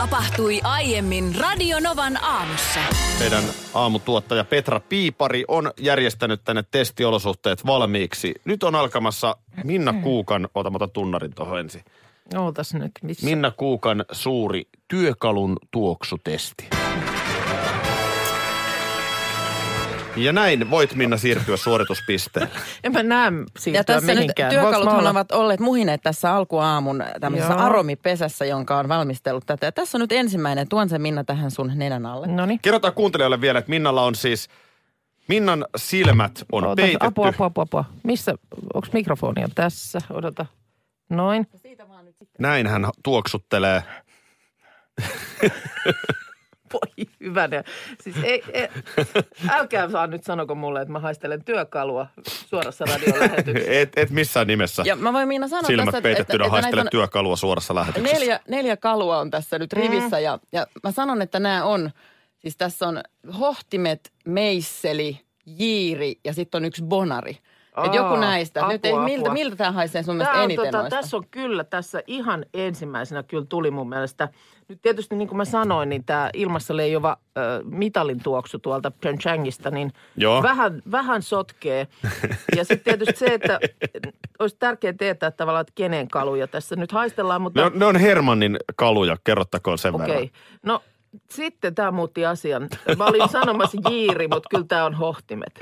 Tapahtui aiemmin Radionovan aamussa. Meidän aamutuottaja Petra Piipari on järjestänyt tänne testiolosuhteet valmiiksi. Nyt on alkamassa Minna Kuukan, ota mä otan tunnarin tuohon ensin. Ootas nyt, missä? Minna Kuukan suuri työkalun tuoksutesti. Ja näin voit Minna siirtyä suorituspisteelle. En mä näe siirtyä Ja tässä nyt mihinkään. Mä työkaluthan olla- ovat olleet muhineet tässä alkuaamun tämmöisessä Joo. aromipesässä, jonka on valmistellut tätä. Ja tässä on nyt ensimmäinen. Tuon sen Minna tähän sun nenän alle. No niin. Kerrotaan kuuntelijoille vielä, että Minnalla on siis, Minnan silmät on Ootas, peitetty. apua, apua, apua, apua. Missä, onko mikrofonia tässä? Odota. Noin. Näin hän tuoksuttelee. Voi hyvänä. Siis ei, ei, älkää saa nyt sanoko mulle, että mä haistelen työkalua suorassa radiolähetyksessä. Et, et missään nimessä Ja mä voin Minna sanoa silmät tässä, että, peitettynä että haistele on työkalua suorassa lähetyksessä. neljä, neljä kalua on tässä nyt rivissä. Ja, ja mä sanon, että nämä on, siis tässä on hohtimet, meisseli, jiiri ja sitten on yksi bonari. Et joku Aa, näistä. Nyt ei, apua, miltä, apua. miltä tämä haisee sun mielestä Tää on, eniten tota, noista? tässä on kyllä, tässä ihan ensimmäisenä kyllä tuli mun mielestä. Nyt tietysti niin kuin mä sanoin, niin tämä ilmassa leijova äh, mitalin tuoksu tuolta Pyeongchangista, niin Joo. vähän, vähän sotkee. Ja sitten tietysti se, että olisi tärkeää tietää että tavallaan, että kenen kaluja tässä nyt haistellaan, mutta... Ne on, ne on Hermannin kaluja, kerrottakoon sen Okei. verran. No sitten tämä muutti asian. Mä olin sanomassa jiiri, mutta kyllä tämä on hohtimet.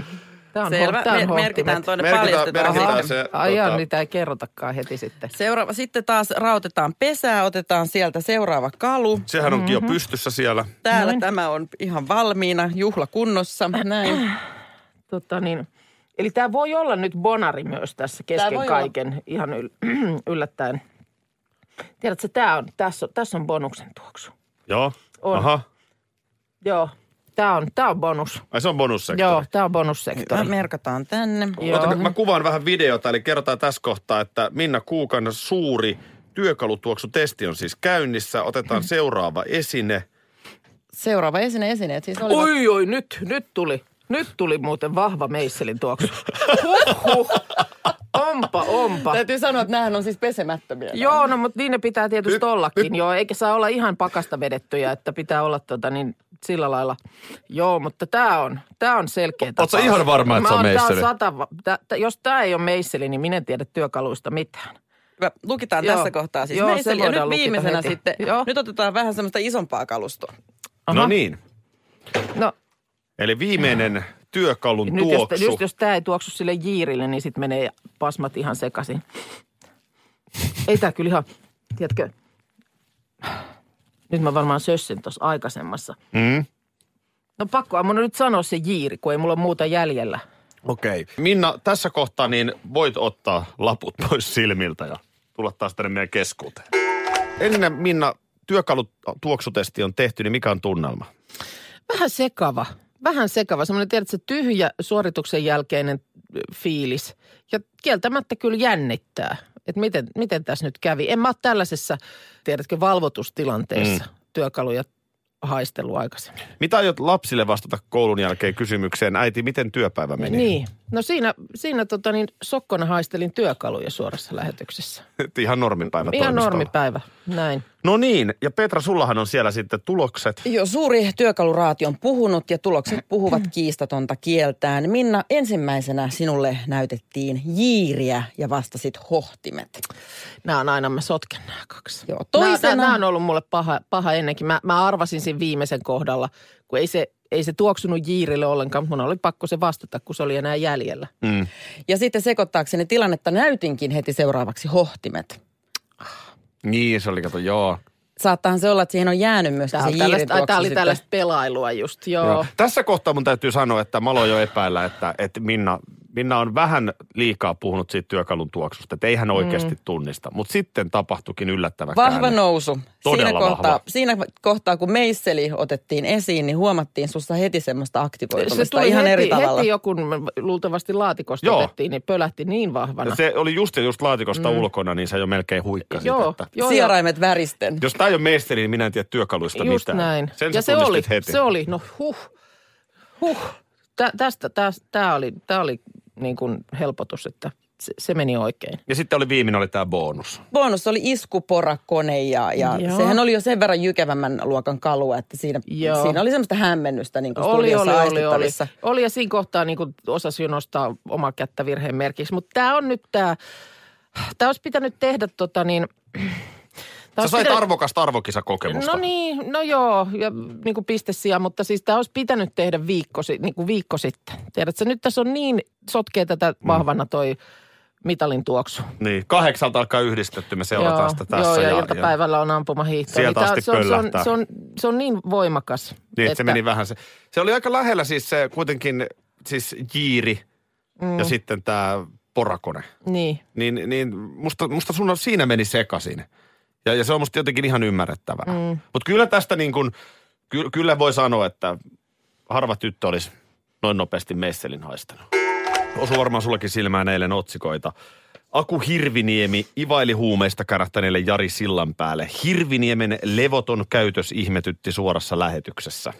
Tämä on, Selvä, tää on me, merkitään tuonne Merkitään- paljastetaan. merkitään sitten. se, Ai tota- niitä ei kerrotakaan heti sitten. Seuraava, sitten taas rautetaan pesää, otetaan sieltä seuraava kalu. Sehän onkin Mhm. jo pystyssä siellä. Täällä Noin. tämä on ihan valmiina, juhlakunnossa. Näin. Tota niin, eli tämä voi olla nyt bonari myös tässä kesken kaiken ihan yl- yllättäen. Tiedätkö, tämä on, tässä, on, tässä on bonuksen tuoksu. Joo. On. Aha. Joo, tämä on, tää on bonus. Ai se on bonussektori. Joo, tämä on bonussektori. Hyvä, merkataan tänne. Joo. Ota, mä kuvaan vähän videota, eli kerrotaan tässä kohtaa, että Minna Kuukan suuri työkalutuoksutesti on siis käynnissä. Otetaan seuraava esine. Seuraava esine, esineet siis olivat Oi, oi, nyt, nyt tuli. Nyt tuli muuten vahva meisselin tuoksu. Huhhuh. Onpa, onpa. Täytyy sanoa, että nämähän on siis pesemättömiä. Joo, no mutta niin ne pitää tietysti Nyt- ollakin, nyt- joo. Eikä saa olla ihan pakasta vedettyjä, että pitää olla tota niin sillä lailla. Joo, mutta tämä on, tää on selkeä tapaus. ihan varma, että Mä se on meisseli? sata, tää, tää, jos tämä ei ole meisseli, niin minä en tiedä työkaluista mitään. Hyvä. Lukitaan Joo. tässä kohtaa siis Joo, se meisseli. Ja nyt viimeisenä heti. sitten, Joo. nyt otetaan vähän semmoista isompaa kalustoa. No niin. No Eli viimeinen työkalun nyt jos, tuoksu. just jos tämä ei tuoksu sille jiirille, niin sitten menee pasmat ihan sekaisin. Ei tämä kyllä ihan, tiedätkö, nyt mä varmaan sössin tuossa aikaisemmassa. Mm. No pakko mun nyt sanoa se jiiri, kun ei mulla ole muuta jäljellä. Okei. Okay. Minna, tässä kohtaa niin voit ottaa laput pois silmiltä ja tulla taas tänne meidän keskuuteen. Ensin Minna, työkalutuoksutesti on tehty, niin mikä on tunnelma? Vähän sekava. Vähän sekava. Semmoinen, tiedätkö, tyhjä suorituksen jälkeinen fiilis. Ja kieltämättä kyllä jännittää, että miten, miten tässä nyt kävi. En mä ole tällaisessa, tiedätkö, valvotustilanteessa mm. työkaluja haistellut aikaisemmin. Mitä aiot lapsille vastata koulun jälkeen kysymykseen, äiti, miten työpäivä meni? Niin. No siinä, siinä tota niin, sokkona haistelin työkaluja suorassa lähetyksessä. Ihan normipäivä Ihan normipäivä, näin. No niin, ja Petra, sullahan on siellä sitten tulokset. Joo, suuri työkaluraati on puhunut ja tulokset puhuvat kiistatonta kieltään. Minna, ensimmäisenä sinulle näytettiin jiiriä ja vastasit hohtimet. Nämä on aina, mä sotken nämä kaksi. Joo, Toisena... toisena- Nämä, on ollut mulle paha, paha ennenkin. Mä, mä arvasin siinä viimeisen kohdalla, kun ei se, ei se tuoksunut jiirille ollenkaan, mutta mun oli pakko se vastata, kun se oli enää jäljellä. Mm. Ja sitten sekoittaakseni tilannetta näytinkin heti seuraavaksi hohtimet. Niin, se oli, kato, joo. Saattahan se olla, että siihen on jäänyt myös Tämä, se oli tällaista, tämä oli tällaista pelailua just, joo. joo. Tässä kohtaa mun täytyy sanoa, että mä aloin jo epäillä, että, että Minna Minna on vähän liikaa puhunut siitä työkalun tuoksusta, että ei hän oikeasti mm. tunnista. Mutta sitten tapahtuikin yllättävä Vahva käänne. nousu. Todella siinä, vahva. kohtaa, siinä kohtaa, kun meisseli otettiin esiin, niin huomattiin susta heti semmoista Se aktivoitumista tuli ihan heti, eri tavalla. heti joku luultavasti laatikosta Joo. otettiin, niin pölähti niin vahvana. Ja se oli just ja just laatikosta mm. ulkona, niin se jo melkein huikkasit. joo, Että joo, joo. Sieraimet väristen. jos tämä ei ole meisteri, niin minä en tiedä työkaluista Just mitään. näin. Sen ja se oli, heti. se oli, no huh, huh. Tä, tästä, tämä oli, tää oli niin kuin helpotus, että se, se meni oikein. Ja sitten oli viimeinen oli tämä bonus. Bonus oli iskuporakone ja, ja Joo. sehän oli jo sen verran jykevämmän luokan kalua, että siinä, Joo. siinä oli semmoista hämmennystä niin kuin Oli, oli, oli, oli. Oli ja siinä kohtaa niin kuin osasi jo nostaa omaa kättä virheen merkiksi. Mutta tämä on nyt tämä, tämä olisi pitänyt tehdä tota niin... Sä sait pitänyt- arvokasta arvokisakokemusta. No niin, no joo, ja niin kuin pistesiä, mutta siis tämä olisi pitänyt tehdä viikko, niin kuin viikko sitten. Tiedätkö, nyt tässä on niin sotkee tätä Mm. vahvana toi mitalin tuoksu. Niin, kahdeksalta alkaa yhdistetty, me seurataan sitä tässä. Joo, ja, iltapäivällä on ampumahiihto. Sieltä tää- asti se, on, se, on, se, on, se on niin voimakas. Niin, että se meni vähän se. Se oli aika lähellä siis se kuitenkin siis jiiri mm. ja sitten tämä porakone. Niin, Niin, niin musta, musta sun on, siinä meni sekaisin. Ja, ja se on musta jotenkin ihan ymmärrettävää. Mm. Mutta kyllä tästä niin kuin, ky, kyllä voi sanoa, että harva tyttö olisi noin nopeasti meisselin haistanut. Osu varmaan sullekin silmään eilen otsikoita. Aku Hirviniemi ivaili huumeista kärähtäneelle Jari Sillan päälle. Hirviniemen levoton käytös ihmetytti suorassa lähetyksessä.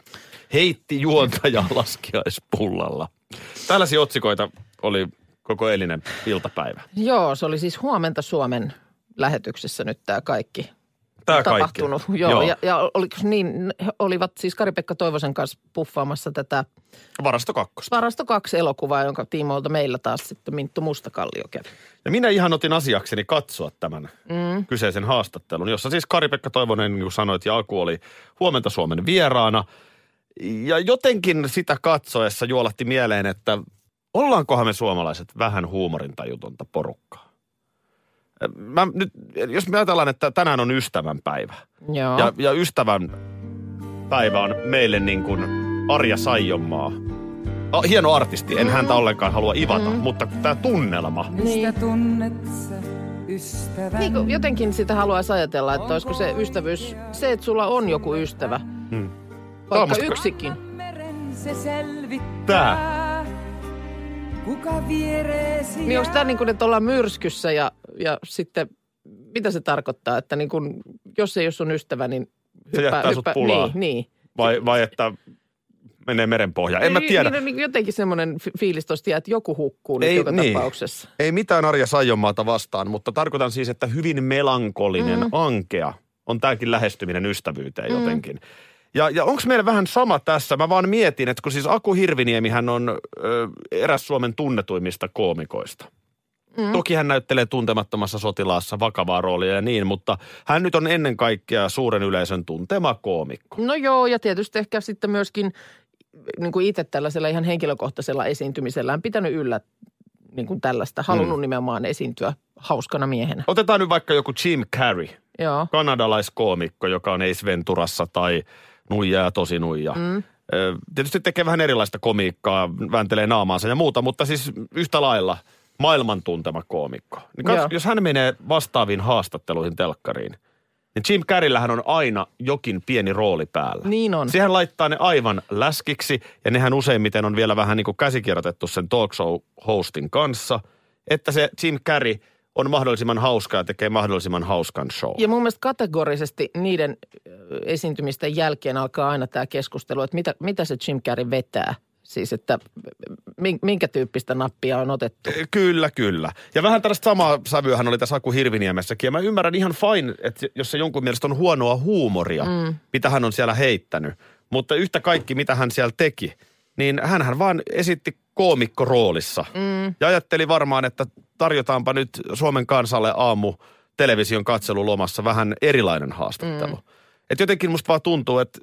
Heitti juontaja laskiaispullalla. Tällaisia otsikoita oli koko eilinen iltapäivä. joo, se oli siis huomenta Suomen lähetyksessä nyt tämä kaikki Tämä tapahtunut. kaikki. Joo, Ja, ja oliko niin, he olivat siis Kari-Pekka Toivosen kanssa puffaamassa tätä Varasto kakkosta. Varasto 2 elokuvaa, jonka tiimoilta meillä taas sitten Minttu Mustakallio kävi. Ja minä ihan otin asiakseni katsoa tämän mm. kyseisen haastattelun, jossa siis Kari-Pekka Toivonen, niin kuin sanoit, ja Aku oli huomenta Suomen vieraana. Ja jotenkin sitä katsoessa juolahti mieleen, että ollaankohan me suomalaiset vähän huumorintajutonta porukkaa. Mä nyt, jos me ajatellaan, että tänään on ystävän päivä. Joo. Ja, ja ystävän päivä on meille niin kuin Arja Saijonmaa. Ah, hieno artisti, en häntä ollenkaan halua ivata, mutta tämä tunnelma. niin. tunnet sä ystävän? Niin kuin jotenkin sitä haluaisi ajatella, että olisiko se ystävyys, se, että sulla on joku ystävä, Hmm. vaikka Tuommoista- yksikin. Meren se selvittää. Tää. Kuka viereesi Niin onko tämä niin kuin, että ollaan myrskyssä ja, ja sitten, mitä se tarkoittaa, että niin kuin, jos ei ole sun ystävä, niin Se jättää sut pulaan. Niin, niin. Vai, vai että menee merenpohjaan. En mä Niin, tiedä. Niin, niin, jotenkin semmoinen fi- fiilis tosta, että joku hukkuu nyt Ei, joka niin. tapauksessa. Ei mitään Arja Saijonmaata vastaan, mutta tarkoitan siis, että hyvin melankolinen, mm. ankea on tämäkin lähestyminen ystävyyteen mm. jotenkin. Ja, ja onko meillä vähän sama tässä? Mä vaan mietin, että kun siis Aku Hirviniemihän on ö, eräs Suomen tunnetuimmista koomikoista. Mm. Toki hän näyttelee tuntemattomassa sotilaassa vakavaa roolia ja niin, mutta hän nyt on ennen kaikkea suuren yleisön tuntema koomikko. No joo, ja tietysti ehkä sitten myöskin niin kuin itse tällaisella ihan henkilökohtaisella esiintymisellään pitänyt yllä niin kuin tällaista, halunnut mm. nimenomaan esiintyä hauskana miehenä. Otetaan nyt vaikka joku Jim Carrey. Joo. kanadalaiskoomikko, joka on Ace Venturassa tai Nuija ja tosi Nuija. Mm. Tietysti tekee vähän erilaista komiikkaa, vääntelee naamaansa ja muuta, mutta siis yhtä lailla maailman tuntema koomikko. Niin kats, Joo. jos hän menee vastaaviin haastatteluihin telkkariin, niin Jim Carreyllähän on aina jokin pieni rooli päällä. Niin on. Siihen laittaa ne aivan läskiksi ja nehän useimmiten on vielä vähän niin kuin käsikirjoitettu sen talk show hostin kanssa, että se Jim Carrey on mahdollisimman hauska ja tekee mahdollisimman hauskan show. Ja mun mielestä kategorisesti niiden esiintymisten jälkeen alkaa aina tämä keskustelu, että mitä, mitä se Jim Carrey vetää. Siis, että min- minkä tyyppistä nappia on otettu. Kyllä, kyllä. Ja vähän tällaista samaa sävyähän oli tässä Aku Hirviniemessäkin. Ja mä ymmärrän ihan fine, että jos se jonkun mielestä on huonoa huumoria, mm. mitä hän on siellä heittänyt. Mutta yhtä kaikki, mitä hän siellä teki, niin hän vaan esitti koomikkoroolissa. Mm. Ja ajatteli varmaan, että tarjotaanpa nyt Suomen kansalle aamu television katselulomassa vähän erilainen haastattelu. Mm. Et jotenkin musta vaan tuntuu, että,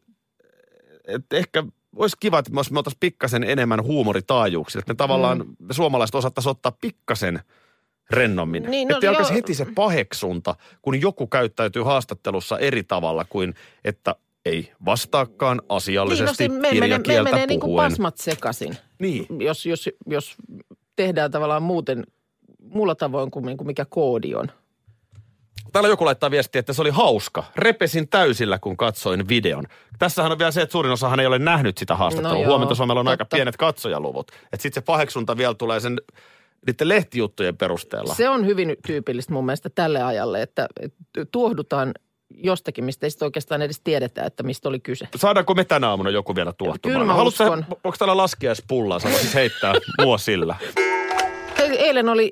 että ehkä olisi kiva, että me oltaisiin pikkasen enemmän huumoritaajuuksia. Että me tavallaan mm. me suomalaiset osattaisiin ottaa pikkasen rennommin. Niin, no että alkaisi heti se paheksunta, kun joku käyttäytyy haastattelussa eri tavalla kuin, että ei vastaakaan asiallisesti niin, no se me menee, me kirjakieltä menee niin kuin pasmat sekaisin. Niin. Jos, jos, jos tehdään tavallaan muuten, muulla tavoin kuin, niin kuin mikä koodi on. Täällä joku laittaa viestiä, että se oli hauska. Repesin täysillä, kun katsoin videon. Tässähän on vielä se, että suurin osahan ei ole nähnyt sitä haastattelua. No Huomenta Suomella on aika totta. pienet katsojaluvut. Että sitten se paheksunta vielä tulee sen niiden lehtijuttujen perusteella. Se on hyvin tyypillistä mun mielestä tälle ajalle, että tuohdutaan jostakin, mistä ei sitten oikeastaan edes tiedetä, että mistä oli kyse. Saadaanko me tänä aamuna joku vielä tuohtumaan? Kyllä mä Haluatko uskon. onko täällä laskiaispullaa? Sä voisit heittää mua sillä. Eilen oli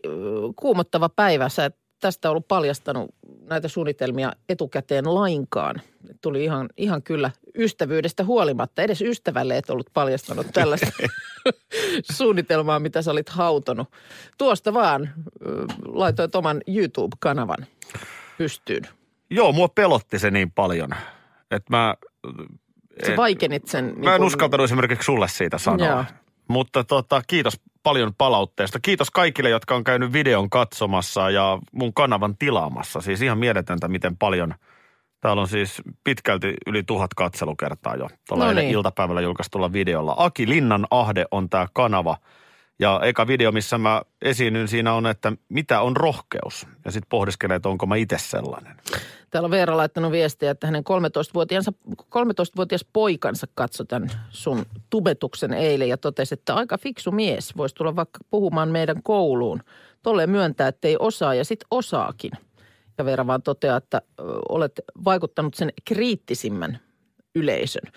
kuumottava päivä. Sä et tästä ollut paljastanut näitä suunnitelmia etukäteen lainkaan. Tuli ihan, ihan kyllä ystävyydestä huolimatta. Edes ystävälle et ollut paljastanut tällaista suunnitelmaa, mitä sä olit hautonut. Tuosta vaan laitoit oman YouTube-kanavan pystyyn. Joo, mua pelotti se niin paljon, että mä... Sä en- vaikenit sen. niin Mä en kun- uskaltanut esimerkiksi sulle siitä sanoa. Joo. Mutta tota, kiitos paljon palautteesta. Kiitos kaikille, jotka on käynyt videon katsomassa ja mun kanavan tilaamassa. Siis ihan mieletöntä, miten paljon. Täällä on siis pitkälti yli tuhat katselukertaa jo tuolla No niin. iltapäivällä julkaistulla videolla. Aki Linnan Ahde on tämä kanava. Ja eka video, missä mä esiinnyn siinä on, että mitä on rohkeus. Ja sitten pohdiskelee, että onko mä itse sellainen. Täällä on Veera laittanut viestiä, että hänen 13-vuotiaansa, 13-vuotias poikansa katsoi tämän sun tubetuksen eilen ja totesi, että aika fiksu mies voisi tulla vaikka puhumaan meidän kouluun. Tolleen myöntää, että ei osaa ja sit osaakin. Ja Veera vaan toteaa, että olet vaikuttanut sen kriittisimmän yleisön.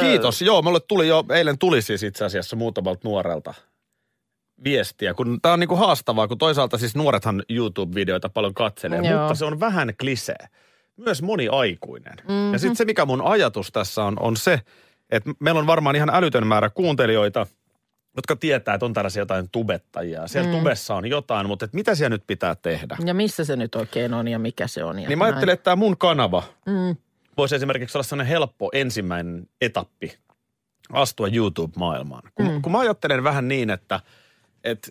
Kiitos. Joo, mulle tuli jo, eilen tuli siis itse asiassa muutamalta nuorelta viestiä, kun tämä on niinku haastavaa, kun toisaalta siis nuorethan YouTube-videoita paljon katselee, Joo. mutta se on vähän klisee. Myös moni aikuinen. Mhm. Mm-hmm. Ja sitten se, mikä mun ajatus tässä on, on se, että meillä on varmaan ihan älytön määrä kuuntelijoita, jotka tietää, että on tällaisia jotain tubettajia. Siellä mm. tubessa on jotain, mutta että mitä siellä nyt pitää tehdä? Ja missä se nyt oikein on ja mikä se on. Ja Niin mä ajattelen, että tämä mun kanava Mm. voisi esimerkiksi olla sellainen helppo ensimmäinen etappi astua YouTube-maailmaan. Kun, mm. kun mä ajattelen vähän niin, että, että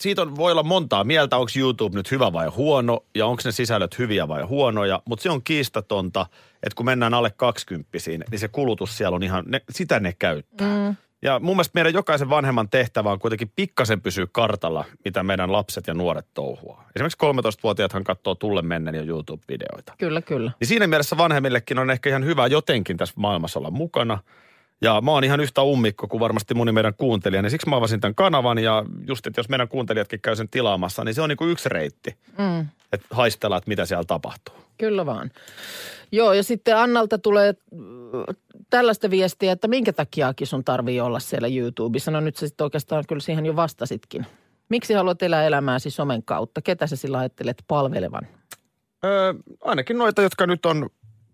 siitä on, voi olla montaa mieltä, onko YouTube nyt hyvä vai huono ja onko ne sisällöt hyviä vai huonoja, mutta se on kiistatonta, että kun mennään alle 20 niin se kulutus siellä on ihan, ne, sitä ne käyttää. Mm. Ja mun mielestä meidän jokaisen vanhemman tehtävä on kuitenkin pikkasen pysyä kartalla, mitä meidän lapset ja nuoret touhuaa. Esimerkiksi 13-vuotiaathan katsoo tulle mennen jo YouTube-videoita. Kyllä, kyllä. Niin siinä mielessä vanhemmillekin on ehkä ihan hyvä jotenkin tässä maailmassa olla mukana. Ja mä oon ihan yhtä ummikko kuin varmasti moni meidän kuuntelija, niin siksi mä avasin tämän kanavan ja just, että jos meidän kuuntelijatkin käy sen tilaamassa, niin se on niin kuin yksi reitti. Mm. Että haistellaan, että mitä siellä tapahtuu. Kyllä vaan. Joo, ja sitten Annalta tulee äh, tällaista viestiä, että minkä takiakin sun tarvii olla siellä YouTubessa. No nyt sä sitten oikeastaan kyllä siihen jo vastasitkin. Miksi haluat elää elämääsi somen kautta? Ketä sä sillä ajattelet palvelevan? Öö, ainakin noita, jotka nyt on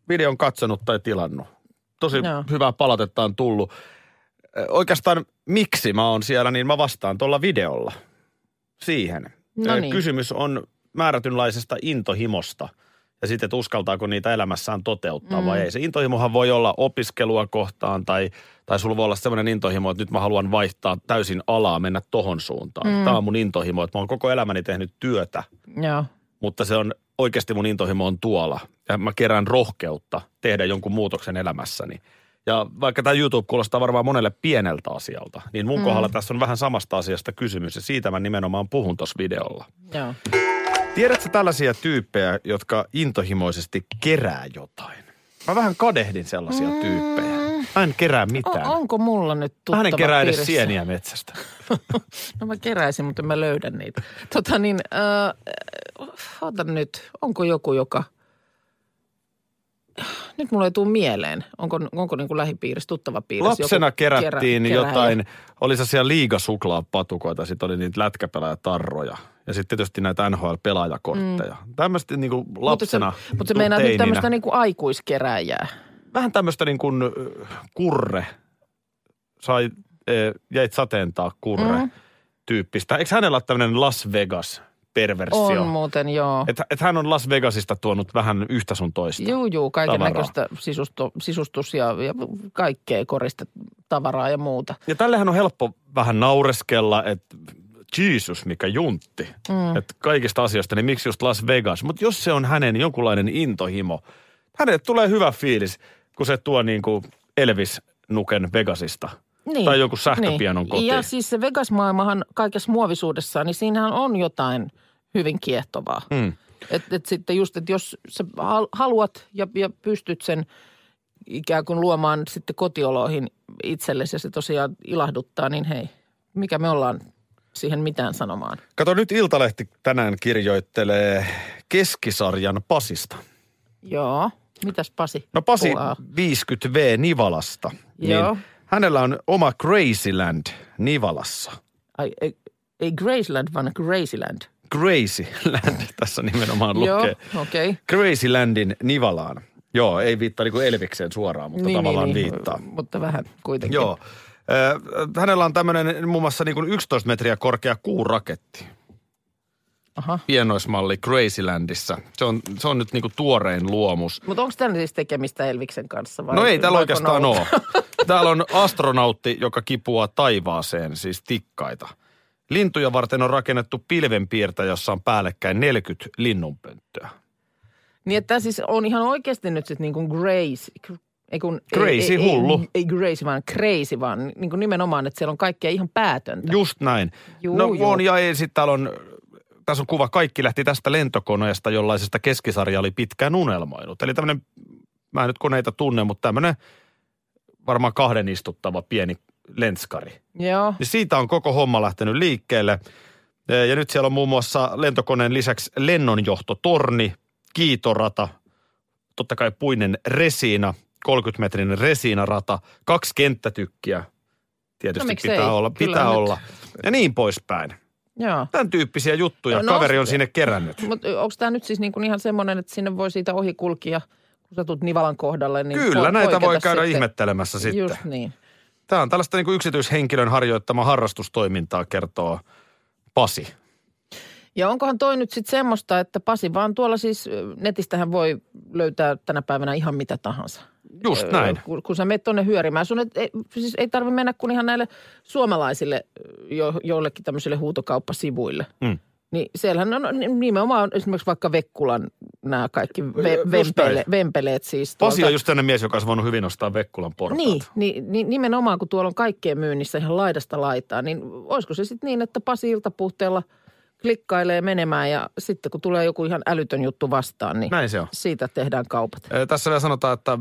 videon katsonut tai tilannut. Tosi Joo. hyvää palautetta on tullut. Oikeastaan miksi mä oon siellä, niin mä vastaan tuolla videolla siihen. No Ö, niin. Kysymys on määrätynlaisesta intohimosta ja sitten, että uskaltaako niitä elämässään toteuttaa mm. vai ei. Se intohimohan voi olla opiskelua kohtaan tai, tai sulla voi olla sellainen intohimo, että nyt mä haluan vaihtaa täysin alaa, mennä tohon suuntaan. Mm. Tämä on mun intohimo, että mä oon koko elämäni tehnyt työtä Joo. mutta se on oikeasti mun intohimo on tuolla. Ja mä kerään rohkeutta tehdä jonkun muutoksen elämässäni. Ja vaikka tämä YouTube kuulostaa varmaan monelle pieneltä asialta, niin mun mm. kohdalla tässä on vähän samasta asiasta kysymys. Ja siitä mä nimenomaan puhun tuossa videolla. Joo. Tiedätkö tällaisia tyyppejä, jotka intohimoisesti kerää jotain? Mä vähän kadehdin sellaisia mm. tyyppejä. Mä en kerää mitään. O- onko mulla nyt tuttava Mä en kerää edes piirissä? sieniä metsästä. No mä keräisin, mutta mä löydän niitä. Tota niin, äh, ota nyt, onko joku, joka... Nyt mulla ei tule mieleen. Onko, onko niin kuin lähipiirissä, tuttava piirissä Lapsena joku kerättiin kerä- jotain, oli sellaisia liigasuklaapatukoita, sitten oli niitä lätkäpelaajatarroja ja sitten tietysti näitä NHL-pelaajakortteja. Mm. Tämmöistä niin kuin lapsena, Mutta se, mutta se meinaa nyt teininä. tämmöistä niin kuin aikuiskeräjää. Vähän tämmöistä niin kuin kurre, sai, eh, jäit sateentaa kurre Mm. tyyppistä. Eikö hänellä ole tämmöinen Las Vegas perversio? On muuten, joo. Että et hän on Las Vegasista tuonut vähän yhtä sun toista. Juu, juu, kaiken tavaraa. näköistä sisustu, sisustus ja, ja kaikkea koristetavaraa ja muuta. Ja tällähän on helppo vähän naureskella, että Jesus, mikä juntti. Mm. Että kaikista asioista, niin miksi just Las Vegas? Mutta jos se on hänen jonkunlainen intohimo, hänelle tulee hyvä fiilis, kun se tuo niin kuin Elvis Nuken Vegasista Niin. Tai jonkun sähköpianon niin. kotiin. Ja siis se Vegas-maailmahan kaikessa muovisuudessaan, niin siinähän on jotain hyvin kiehtovaa. Mm. Et, et sitten just, että jos sä hal- haluat ja, ja pystyt sen ikään kuin luomaan sitten kotioloihin itsellesi ja se tosiaan ilahduttaa, niin hei, mikä me ollaan siihen mitään sanomaan. Kato, nyt Iltalehti tänään kirjoittelee keskisarjan Pasista. Joo. Mitäs Pasi? No Pasi puuhaa? 50V Nivalasta. Joo. Niin hänellä on oma Crazyland Nivalassa. Ai, ei, ei Graceland, vaan Graceland. Crazyland tässä nimenomaan Joo, lukee. okei. Okay. Crazylandin Nivalaan. Joo, ei viittaa niin kuin Elvikseen suoraan, mutta niin, tavallaan niin, viittaa. Mutta vähän kuitenkin. Joo. Hänellä on tämmöinen muun muassa niin kuin 11 metriä korkea kuuraketti. Aha. Pienoismalli Crazylandissa. Se on, se on nyt niin kuin tuorein luomus. Mutta onko tämä siis tekemistä Elviksen kanssa? Vai No ei täällä oikeastaan ole. Täällä on astronautti, joka kipuaa taivaaseen, siis tikkaita. Lintuja varten on rakennettu pilvenpiirtä, jossa on päällekkäin 40 linnunpönttöä. Niin että siis on ihan oikeasti nyt sitten niin kuin Grace. Ei kun, Crazy, ei, ei, hullu. Ei, ei Grace, vaan crazy, vaan niin kuin nimenomaan, että siellä on kaikkea ihan päätöntä. Just näin. Juu, no juu. on ja ei, sitten täällä on, tässä on kuva, kaikki lähti tästä lentokoneesta, jollaisesta keskisarja oli pitkään unelmoinut. Eli tämmöinen, mä en nyt koneita tunne, mutta tämmöinen varmaan kahden istuttava pieni lenskari. Joo. Niin siitä on koko homma lähtenyt liikkeelle. Ja nyt siellä on muun muassa lentokoneen lisäksi lennonjohtotorni, kiitorata, totta kai puinen resiina, 30-metrinen resiinarata, kaksi kenttätykkiä. Tietysti No pitää olla, Kyllä pitää nyt. olla. Ja niin poispäin. Joo. Tämän tyyppisiä juttuja No, kaveri on se- sinne kerännyt. Mutta onko tämä nyt siis niin kuin ihan semmoinen, että sinne voi siitä ohi kulkia, kun sä tulet Nivalan kohdalle, niin Kyllä, näitä voi käydä sitten. ihmettelemässä sitten. Just niin. Tämä on tällaista niin kuin yksityishenkilön harjoittama harrastustoimintaa, kertoo Pasi. Ja onkohan toi nyt sitten semmoista, että Pasi vaan tuolla siis, netistähän voi löytää tänä päivänä ihan mitä tahansa. Just näin. Kun, kun sä menet tuonne hyörimään. Sun et, ei, siis ei tarvitse mennä kuin ihan näille suomalaisille jo, joillekin tämmöisille huutokauppasivuille. Mm. Niin siellähän on nimenomaan esimerkiksi vaikka Vekkulan nämä kaikki ve, vempele, vempeleet siis. Pasi tuolta- on just tämmöinen mies, joka olisi voinut hyvin ostaa Vekkulan portaat. Niin, niin, niin nimenomaan kun tuolla on kaikkea myynnissä ihan laidasta laitaa, niin olisiko se sitten niin, että Pasi iltapuhteella klikkailee menemään ja sitten kun tulee joku ihan älytön juttu vastaan, niin Näin se on. siitä tehdään kaupat. Ö, Tässä vielä sanotaan, että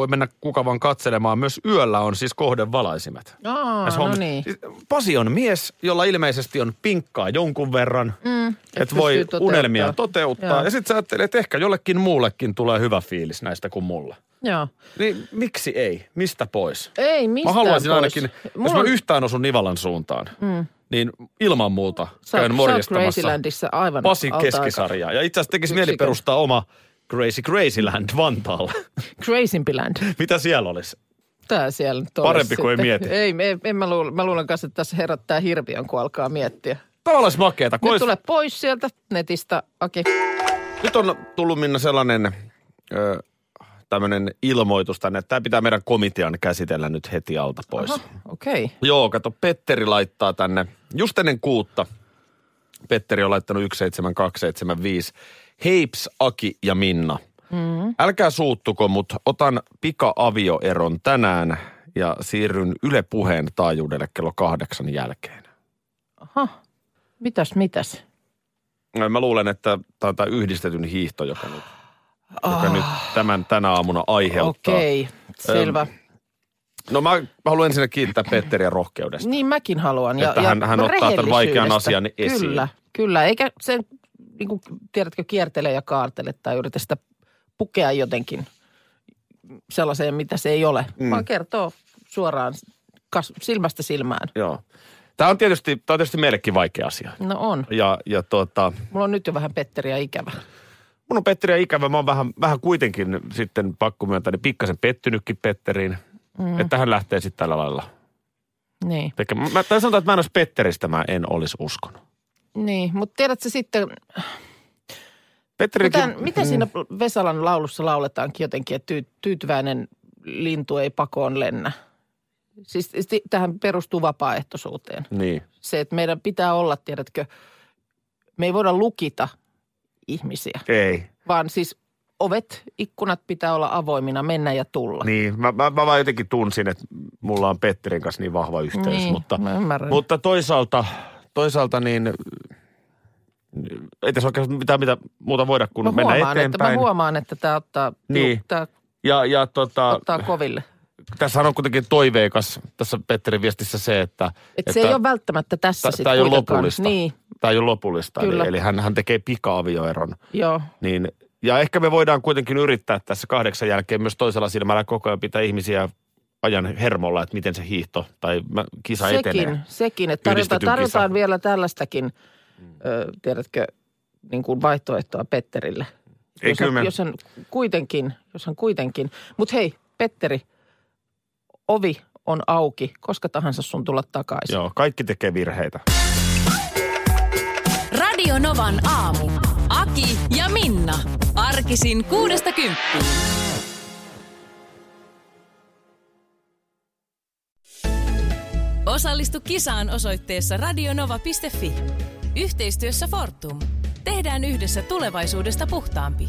voi mennä kuka vaan katselemaan. Myös yöllä on siis kohdevalaisimet. Aa, no niin. Siis Pasi on mies, jolla ilmeisesti on pinkkaa jonkun verran, Mm, että et voi toteuttaa. unelmia toteuttaa. Joo. Ja sitten sä ajattelet, että ehkä jollekin muullekin tulee hyvä fiilis näistä kuin mulle. Joo. Niin miksi ei? Mistä pois? Ei mistään Mä haluaisin pois. ainakin, jos Mulla mä on- yhtään osun Nivalan suuntaan, mm. niin ilman muuta Sä- käyn sä oot morjistamassa Gracelandissa aivan Pasi alta aikaa. keskisarjaa. Ja itse asiassa tekisi mieli perustaa oma Crazy Crazyland Vantaalla. Crazympyland. Mitä siellä olisi? Tää siellä nyt Parempi olisi kuin ei mieti. Ei, me- en mä luulen, mä luulen kanssa, että tässä herättää hirviön, kun alkaa miettiä. Tämä olisi makeeta. Nyt olisi- tule pois sieltä netistä, Aki. Nyt on tullut Minna sellainen ö, tämmöinen ilmoitus tänne, että tämä pitää meidän komitean käsitellä nyt heti alta pois. Okei. Okay. Joo, kato, Petteri laittaa tänne, just ennen kuutta, Petteri on laittanut 17275. Heips, Aki ja Minna. Mm. Älkää suuttuko, mutta otan pika-avioeron tänään ja siirryn Yle Puheen taajuudelle kello kahdeksan jälkeen. Aha. Mitäs, mitäs? Mä luulen, että tämä on tämä yhdistetyn hiihto, joka nyt, joka nyt tämän tänä aamuna aiheuttaa. Ah. Okei, selvä. No mä haluan ensin kiittää Petteriä rohkeudesta. Niin mäkin haluan. Että hän- hän ottaa tämän vaikean asian esiin. Kyllä, kyllä. Eikä sen, niin kuin, tiedätkö, kiertele ja kaartele tai yritä sitä pukea jotenkin sellaiseen, mitä se ei ole. Mm. Vaan kertoo suoraan kas, silmästä silmään. Joo. Tämä on tietysti, tämä on tietysti meillekin vaikea asia. No on. Ja, ja tuota, Mulla on nyt jo vähän Petteriä ikävä. mun on Petteriä ikävä. Mä oon vähän, vähän kuitenkin sitten pakko myöntää, niin pikkasen pettynytkin Petteriin. Mm. Että hän lähtee sitten tällä lailla Niin. tekemään. Mä, tai sanotaan, että mä en olisi Petteristä, mä en olisi uskonut. Niin, mutta tiedätkö sitten, Petterikin, Miten, miten siinä Vesalan laulussa lauletaankin jotenkin, että tyy, tyytyväinen lintu ei pakoon lennä? Siis sti- tähän perustuu vapaaehtoisuuteen. Niin. Se, että meidän pitää olla, tiedätkö, me ei voida lukita ihmisiä, Ei. vaan siis ovet, ikkunat pitää olla avoimina, mennä ja tulla. Niin, mä, mä, mä vaan jotenkin tunsin, että mulla on Petterin kanssa niin vahva yhteys, Niin, mutta, mutta toisaalta, toisaalta niin ei tässä oikeastaan mitään mitä muuta voida kuin Mä mennä huomaan, että, eteenpäin. mä huomaan, että tämä ottaa, Niin. juu, tää ja, ja tota, ottaa koville. tässä on kuitenkin toiveikas tässä Petterin viestissä se, että... Et se ei ole välttämättä tässä Tämä sitten ei ole lopullista. Niin, Tämä ei ole lopullista, eli, Kyllä. eli hän, hän tekee pika-avioeron. joo. Niin, ja ehkä me voidaan kuitenkin yrittää tässä kahdeksan jälkeen myös toisella silmällä koko ajan pitää ihmisiä ajan hermolla, että miten se hiihto tai kisa Sekin, etenee. sekin, että tarjotaan, tarjotaan vielä tällaistakin, ö, tiedätkö, niin kuin vaihtoehtoa Petterille. Ei, jos, kyllä hän, jos hän kuitenkin, jos hän kuitenkin. Mutta hei, Petteri, ovi on auki, koska tahansa sun tulla takaisin. Joo, kaikki tekee virheitä. Radio Novan aamu. Aki ja Minna. Arkisin kuudesta kymppiin. Osallistu kisaan osoitteessa radionova.fi. Yhteistyössä Fortum. Tehdään yhdessä tulevaisuudesta puhtaampi.